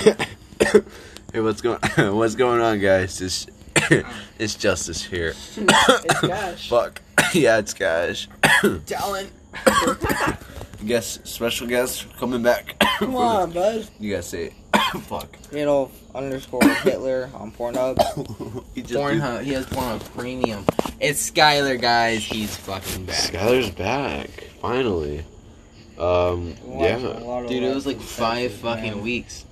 hey, what's going What's going on, guys? It's it's Justice here. it's Cash. Fuck. yeah, it's Cash. Talon. Guest, special guest coming back. Come on, bud. You gotta say it. Fuck. Adolf underscore Hitler on Pornhub. He just Pornhub. He has Pornhub Premium. It's Skylar, guys. He's fucking back. Skylar's back. Finally. Um. Yeah. Dude, it was like five fucking man. weeks.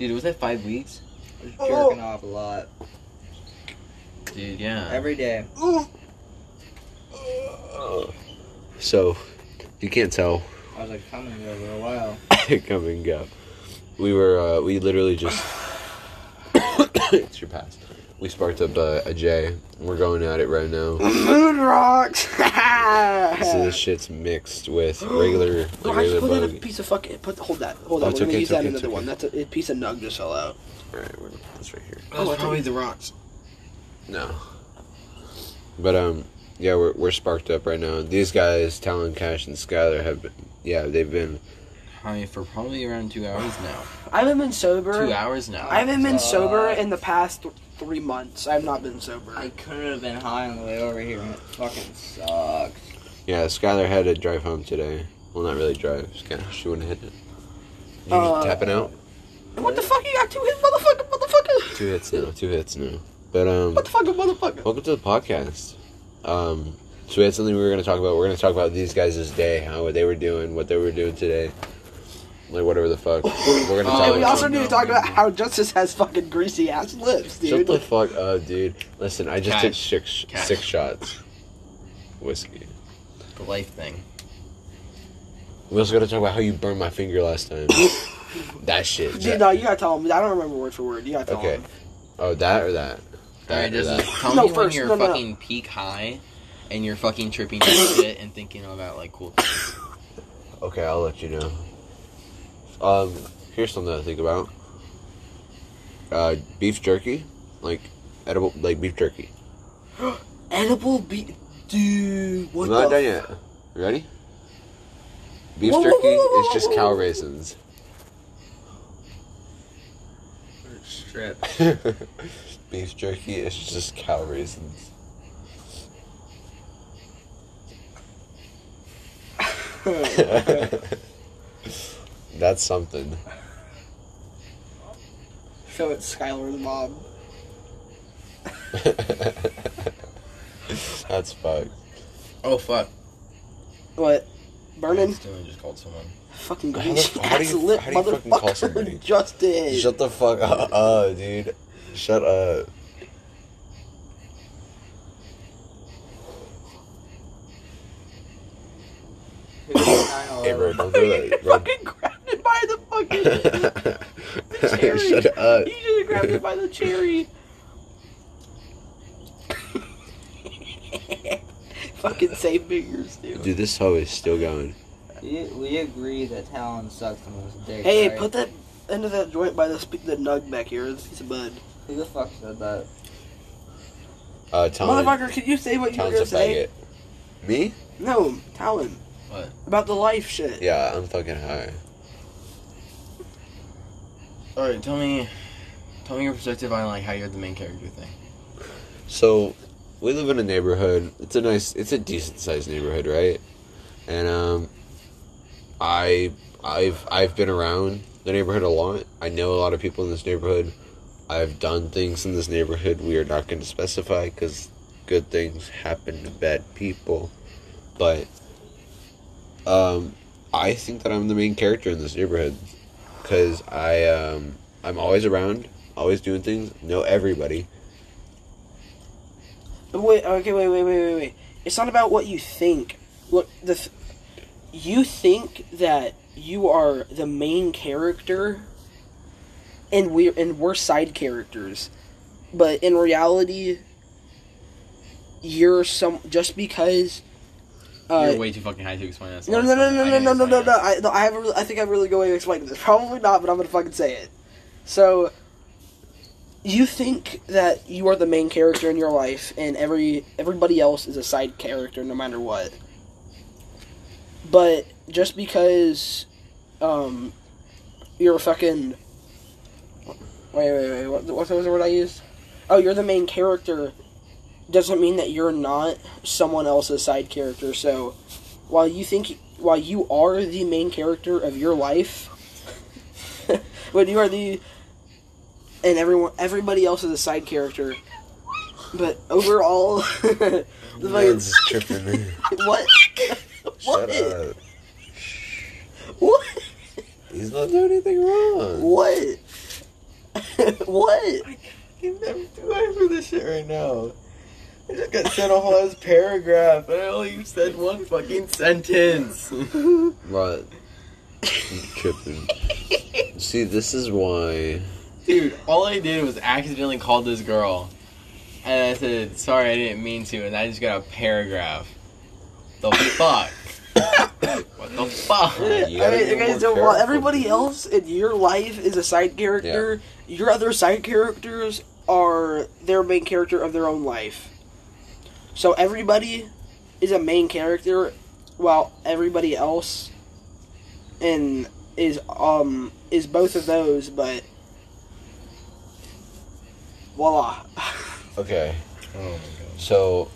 Dude, was that five weeks? I was jerking off a lot Dude, yeah. every day. So, you can't tell. I was like coming there for a while. Come and go. We were. uh We literally just. it's your pass. We sparked up uh, a J. We're going at it right now. Moon rocks. So this shit's mixed with regular, like No, I just regular put that in a bug. piece of fucking. Put hold that. Hold Oh, on. We're gonna okay, use it's that okay, in it's another okay. one. That's a, a piece of nug just fell out. Alright, we're gonna put this right here. That was probably the rocks. No. But um, yeah, we're we're sparked up right now. These guys, Talon, Cash, and Skylar have been. Yeah, they've been. Hi, for probably around two hours now. I haven't been sober. Two hours now. I haven't been Uh, sober in the past th- three months. I have not been sober. I couldn't have been high on the way over here, and it fucking sucks. Yeah, Skylar had to drive home today. Well, not really drive. Skylar, she wouldn't hit it. You Uh, tapping out. what the fuck? You got two hits, motherfucker, motherfucker. Two hits now. Two hits now. But um, What the fuck, motherfucker? welcome to the podcast. Um, so we had something we were going to talk about. We're going to talk about these guys' day, how what they were doing, what they were doing today, like whatever the fuck. We're going to Oh, uh, talk And we also need to talk about how Justice has fucking greasy ass lips, Shut dude. the fuck up, dude. Listen, I just Cash. took six Cash. six shots whiskey. The life thing. We also got to talk about how you burned my finger last time. that shit. Dude, That- no, you gotta tell him. I don't remember word for word. You gotta tell Okay. him. Oh, that or that. That Alright, or just that. tell No, me when first, you're no, no, no. fucking peak high and you're fucking tripping your shit and thinking about like cool things. Okay, I'll let you know. Um, here's something to think about. Uh, beef jerky, like edible, like beef jerky. Edible beef, dude. What I'm not the? done yet. You ready? Beef Whoa, whoa, jerky whoa, whoa, is just cow raisins. Strip. beef jerky is just cow raisins. That's something. so it's Skylar's mom. That's fucked. Oh fuck. What? Burning? Dylan just called someone. Fucking How the- how do you- lip, how do you fucking call somebody? Justin. Shut the fuck up, uh, dude. Shut up. Hey, bro, don't do that. Bro. Fucking grabbed it by the cherry. Shut up. He just grabbed it by the cherry. fucking save fingers, dude. Dude, this hoe is still going. We, we agree that Talon sucks the most dick. Hey, right? put that end of that joint by the spe- the nug back here. It's a piece of bud. Who the fuck said that? Uh, Talon. Motherfucker, can you say what you were Talon's gonna a say? faggot. Me? No, Talon. What? About the life shit. Yeah, I'm fucking high. Alright, tell me tell me your perspective on like how you're the main character thing. So, we live in a neighborhood. It's a nice, it's a decent sized neighborhood, right? And um, I, I've, I've been around the neighborhood a lot. I know a lot of people in this neighborhood. I've done things in this neighborhood. We are not going to specify because good things happen to bad people. But, um, I think that I'm the main character in this neighborhood because I, um, I'm always around, always doing things. Know everybody. Wait, okay, wait, wait, wait, wait, wait. It's not about what you think. Look, the th- you think that you are the main character, and we're and we're side characters, but in reality, you're some just because. Uh, you're way too fucking high to explain that. no, no, no, no, no, no, no, no, no. I, no, I have. A, re- I think I have a really good way to explain this. Probably not, but I'm gonna fucking say it. So, you think that you are the main character in your life, and every everybody else is a side character, no matter what. But just because, um, you're fucking Wait, wait, wait. What, what was the word I used? Oh, you're the main character. Doesn't mean that you're not someone else's side character. So, while you think, while you are the main character of your life, when you are the, and everyone, everybody else is a side character. But overall, the Man's tripping. what? what? Shut up. What? He's not doing anything wrong. What? what? I'm too high for this shit right now. I just got sent a whole ass paragraph, I only said one fucking sentence. What? He's tripping. See, this is why. Dude, all I did was accidentally call this girl. And I said, sorry, I didn't mean to, and I just got a paragraph. The fuck? what the fuck? Yeah, you I gotta mean, be okay, more so while careful, everybody dude. else in your life is a side character, your other side characters are their main character of their own life. So everybody is a main character, while everybody else and is um is both of those, but voila. Okay, Oh my god. so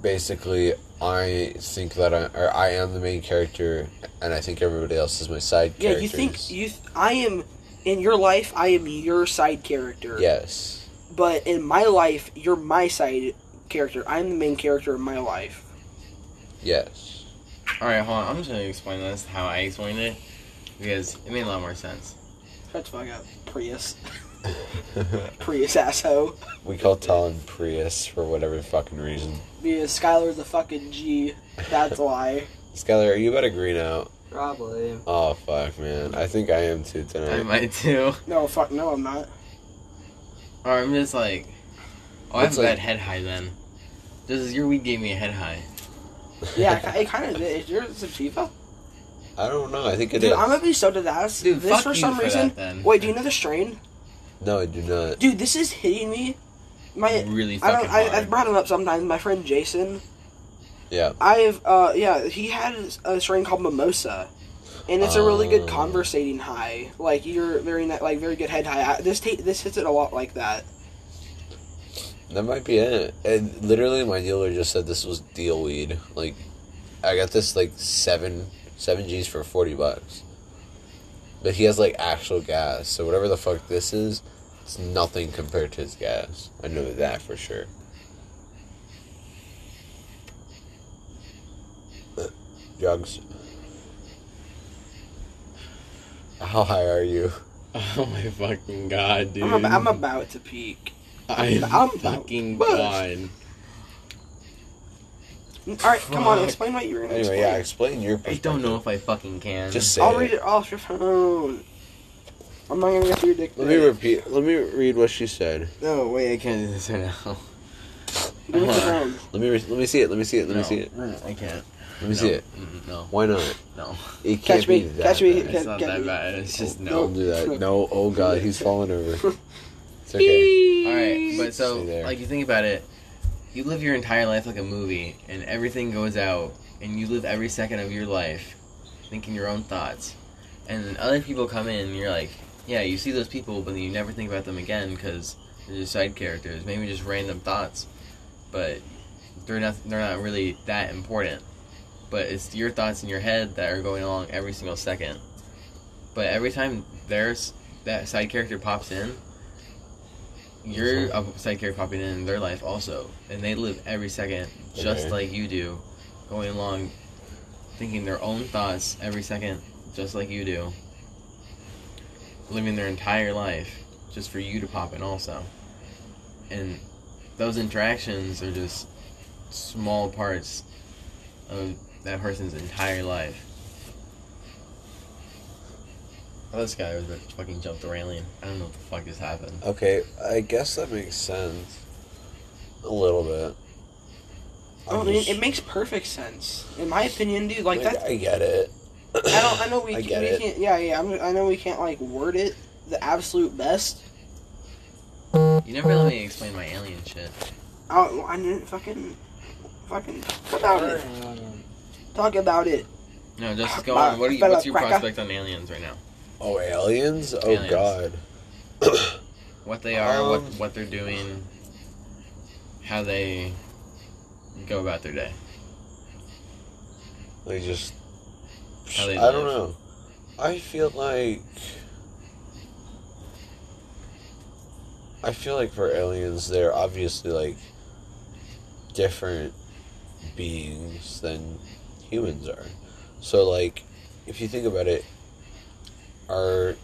basically, I think that I, or I am the main character, and I think everybody else is my side yeah, characters. you think you? Th- I am in your life. I am your side character. Yes. But in my life, you're my side character. I'm the main character in my life. Yes. Alright, hold on. I'm just gonna explain this how I explained it. Because it made a lot more sense. That's why I got Prius. Prius asshole. we call Talon Prius for whatever fucking reason. Because Skylar's a fucking G. That's why. Skylar, are you about to green out? Probably. Oh fuck, man. I think I am too tonight. I might too. No, fuck, no, I'm not. Or I'm just like, oh, I have It's a like- bad head high then. This is your weed gave me a head high. Yeah, it kind of is. Yours is Sativa? I don't know. I think it is. Dude, I'm gonna be so dead ass. Dude, this fuck for you some for reason. that, then. Wait, do you know the strain? No, I do not. Dude, this is hitting me. My, really I fucking don't. I, hard. I've brought it up sometimes. My friend Jason. Yeah. I've uh yeah, he had a strain called Mimosa, and it's a really good Oh. conversating high. Like you're very ni- like very good head high. I, this ta- this hits it a lot like that. That might be it. And literally, my dealer just said this was deal weed. Like, I got this like seven seven G's for forty bucks. But he has like actual gas, so whatever the fuck this is, it's nothing compared to his gas. I know that for sure. Jugs. How high are you? Oh my fucking god, dude. I'm, ab- I'm about to peak. I'm, I'm fucking about- gone. All right, come on, Fuck. explain what you were gonna Anyway, explain. yeah, explain your I perspective. don't know if I fucking can. Just say I'll it. read it off your phone. I'm not gonna get to your dick. Let me pic. repeat. Let me read what she said. No, wait, I can't do this right now. Give me your phone. Let me re- let me see it. Let me see it. Let me see it. I can't. Let me see it. Mm, No, Why not? no. It can't Catch be me, that catch me. bad. It's not that me. bad. It's just no. Don't do that. No. Oh god, he's falling over. It's okay. Alright, but so, like, you think about it, you live your entire life like a movie, and everything goes out, and you live every second of your life thinking your own thoughts. And then other people come in, and you're like, yeah, you see those people, but then you never think about them again because they're just side characters, maybe just random thoughts, but they're not they're not really that important. But it's your thoughts in your head that are going along every single second. But every time there's that side character pops in, you're a side character popping in their life also, and they live every second just Okay. like you do, going along, thinking their own thoughts every second, just like you do, living their entire life just for you to pop in also, and those interactions are just small parts of that person's entire life. Oh, this guy was about fucking jump the railing. I don't know what the fuck just happened. Okay, I guess that makes sense. A little bit. I I'm mean, just- it makes perfect sense, in my opinion, dude. Like like, that. I get it. I don't. I know we. I can, get we it. can't. Yeah, yeah. I'm, I know we can't like word it the absolute best. You never let me explain my alien shit. Oh, I didn't fucking, fucking talk about it. Talk about it. No, just go on. What are you, what's your cracker. prospect on aliens right now? Oh, aliens? Oh Aliens. God. What they are, what Um, what they're doing, how they go about their day. They just. How they I don't know. I feel like. I feel like for aliens, they're obviously like different beings than humans are. So, like, if you think about it, are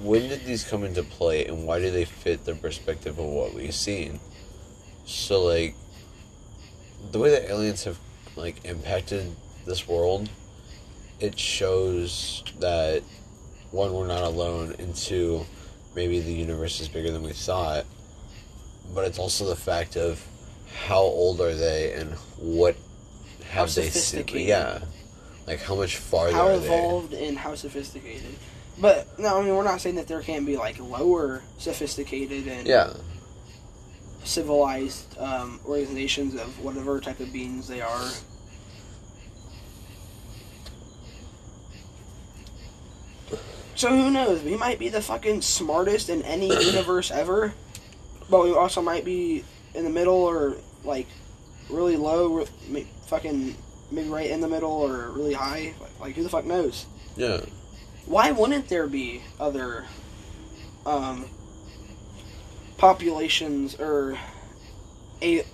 when did these come into play, and why do they fit the perspective of what we've seen? So, like, the way that aliens have like impacted this world, it shows that one, we're not alone, and two, maybe the universe is bigger than we thought. But it's also the fact of how old are they and what have they sophisticated. Yeah, like how much farther how evolved and how sophisticated. But no, I mean we're not saying that there can't be like lower sophisticated and Yeah, civilized um, organizations of whatever type of beings they are. So who knows? We might be the fucking smartest in any universe ever, but we also might be in the middle or like really low, fucking maybe right in the middle or really high. Like, like who the fuck knows? yeah. why wouldn't there be other um, populations or a-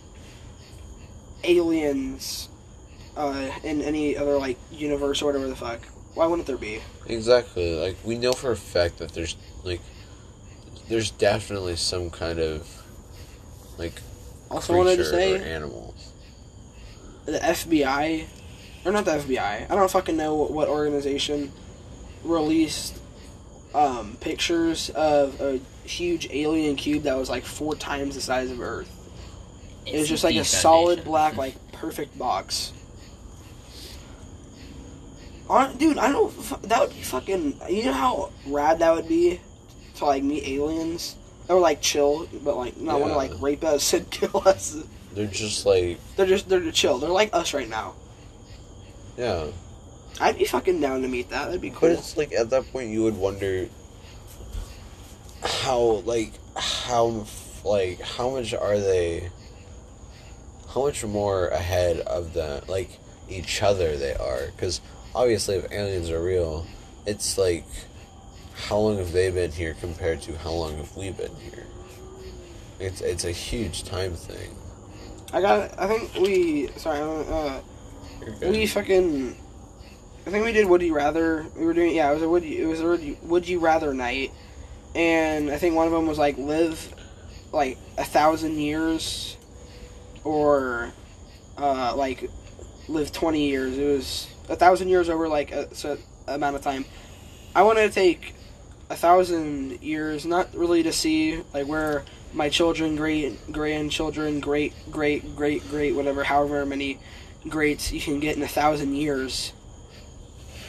aliens uh, in any other like universe or whatever the fuck? Why wouldn't there be? Exactly. Like we know for a fact that there's like there's definitely some kind of like Also wanted to say or animals. The FBI, or not the FBI. I don't fucking know what, what organization released um, pictures of a huge alien cube that was like four times the size of Earth. It was just the like a D solid black, like perfect box. Hon- Dude, I don't. That would be fucking. You know how rad that would be to like meet aliens that were like chill, but like not want to like rape us and kill us. They're just like They're just they're chill. They're like us right now. yeah. I'd be fucking down to meet that. That'd be cool. But it's like at that point you would wonder how like how like how much are they how much more ahead of the like each other they are because obviously if aliens are real it's like how long have they been here compared to how long have we been here it's it's a huge time thing I got. I think we. Sorry. Uh, we fucking. I think we did. Would you rather? We were doing. Yeah, it was a would you. It was a would you, would you rather night, and I think one of them was like live, like a thousand years, or, uh, like, live twenty years. It was a thousand years over like a set amount of time. I wanted to take a thousand years, not really to see like where my children, great grandchildren, great great great great whatever, however many greats you can get in a thousand years.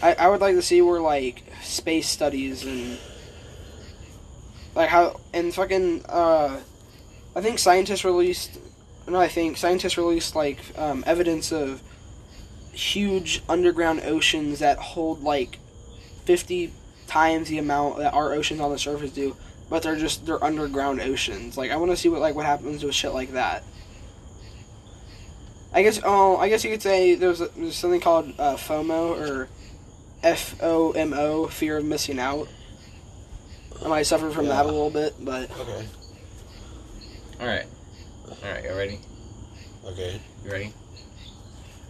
I, I would like to see where like space studies and like how and fucking uh I think scientists released no I think scientists released like um, evidence of huge underground oceans that hold like 50 times the amount that our oceans on the surface do but they're just they're underground oceans like I want to see what like what happens with shit like that I guess oh I guess you could say there's, a, there's something called uh, FOMO or F O M O fear of missing out I might suffer from that a little bit but okay All right, all right. You ready? okay You ready?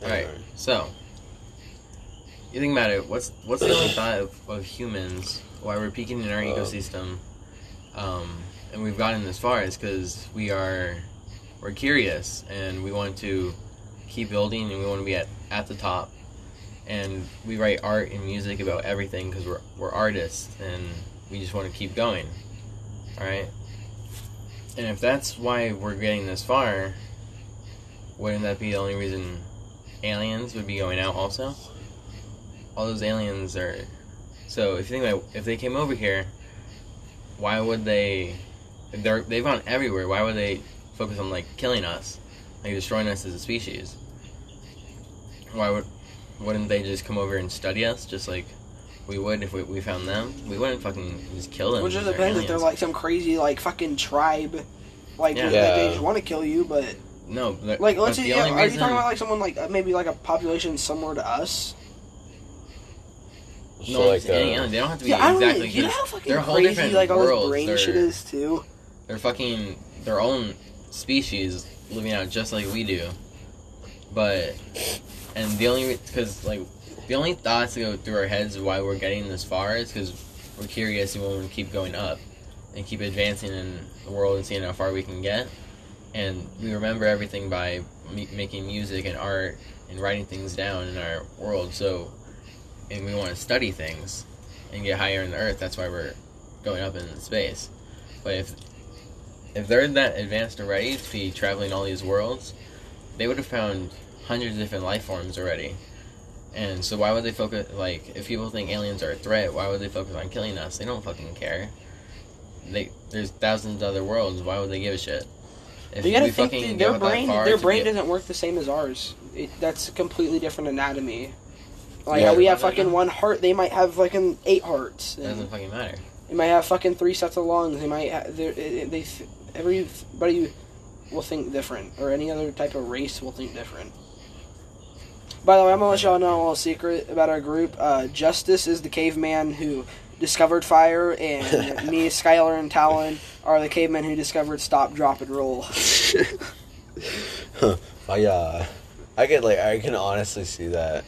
All right. So, you think about it. What's what's the only thought of, of humans? Why we're peaking in our Um. ecosystem, um, and we've gotten this far is because we are we're curious and we want to keep building and we want to be at, at the top. And we write art and music about everything because we're we're artists and we just want to keep going. All right. And if that's why we're getting this far, wouldn't that be the only reason aliens would be going out also? All those aliens are. So if you think about if they came over here, why would they? They're they've gone everywhere. Why would they focus on like killing us, like destroying us as a species? Why would? Wouldn't they just come over and study us, just like we would if we, we found them. We wouldn't fucking just kill them. Which just They're depends if they're like some crazy like fucking tribe, like Yeah. that they just want to kill you. But no, but- like, let's say, yeah, only are you talking about like someone like uh, maybe like a population similar to us? So No, like, it's any uh, alien. They don't have to be Yeah, I don't exactly. know. You know how fucking they're whole crazy different like all this brain They're- shit is too. they're fucking their own species living out just like we do but and the only because like the only thoughts that go through our heads of why we're getting this far is because we're curious and we want to keep going up and keep advancing in the world and seeing how far we can get and we remember everything by m- making music and art and writing things down in our world so and we want to study things and get higher in the earth that's why we're going up in space but if if they're that advanced already to be traveling all these worlds, they would have found hundreds of different life forms already. And so why would they focus like if people think aliens are a threat, why would they focus on killing us? They don't fucking care. They there's thousands of other worlds, why would they give a shit? If You gotta think fucking that go their brain, their brain be- doesn't work the same as ours. It, that's a completely different anatomy. Like Yeah. how we have fucking one heart, they might have fucking eight hearts. and doesn't fucking matter. They might have fucking three sets of lungs. They might have, they're- they they everybody will think different, or any other type of race will think different. By the way, I'm gonna let y'all know a little secret about our group. Uh, Justice is the caveman who discovered fire, and me, Skylar, and Talon are the cavemen who discovered stop, drop, and roll. I uh, I could like I can honestly see that.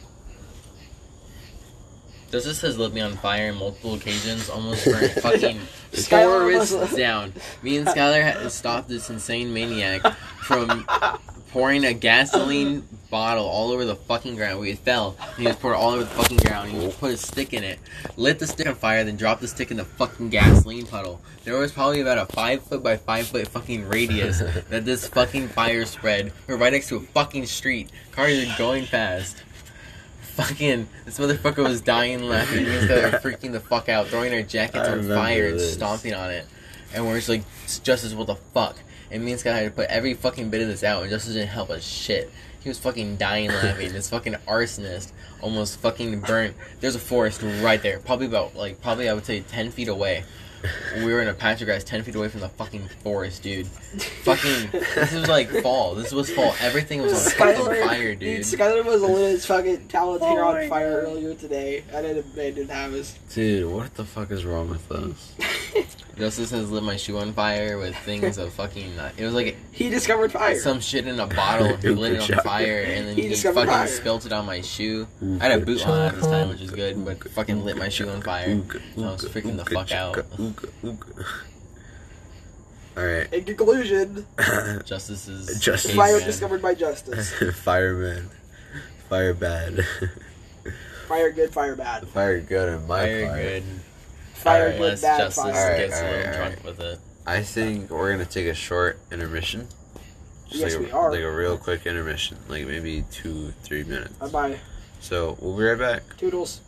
Justice has lit me on fire on multiple occasions, almost burnt fucking Skylar forests was- down. Me and Skylar had to stop this insane maniac from pouring a gasoline bottle all over the fucking ground. We fell. And he just poured it all over the fucking ground. He put a stick in it, lit the stick on fire, then dropped the stick in the fucking gasoline puddle. There was probably about a five foot by five foot fucking radius that this fucking fire spread. We're right next to a fucking street. Cars are going fast. Fucking, this motherfucker was dying laughing. Me and Skylar were freaking the fuck out, throwing our jackets I on fire and stomping on it. And we're just like, Justice, what the fuck? And me and Sky had to put every fucking bit of this out, and Justice didn't help us shit. He was fucking dying laughing. this fucking arsonist almost fucking burnt. There's a forest right there, probably about like probably I would say ten feet away. We were in a patch of grass ten feet away from the fucking forest, dude. Fucking, this was like fall. This was fall. Everything was on fucking fire, dude. Skylar was lit his fucking talent hair Oh on fire God. earlier today. I didn't, they didn't have his. Dude, what the fuck is wrong with us? Justice has lit my shoe on fire with things of fucking. Uh, it was like He discovered fire. some shit in a bottle. He lit it on fire, and then He he, fucking fire. spilt it on my shoe. I had a boot on at this time, which is good, but fucking lit my shoe on fire. I was freaking the fuck out. Alright. In conclusion, Justice is Justice. fire caveman. discovered by justice. Fireman. Fire bad. Fire good, fire bad. Fire good in my Fire fire. good. Fire Alright, good, unless bad Justice fire. Alright, gets a little alright. drunk with it. I think we're gonna take a short intermission. Yes, like a, we are. Like a real quick intermission, like maybe two, three minutes. Bye bye. So we'll be right back. Toodles.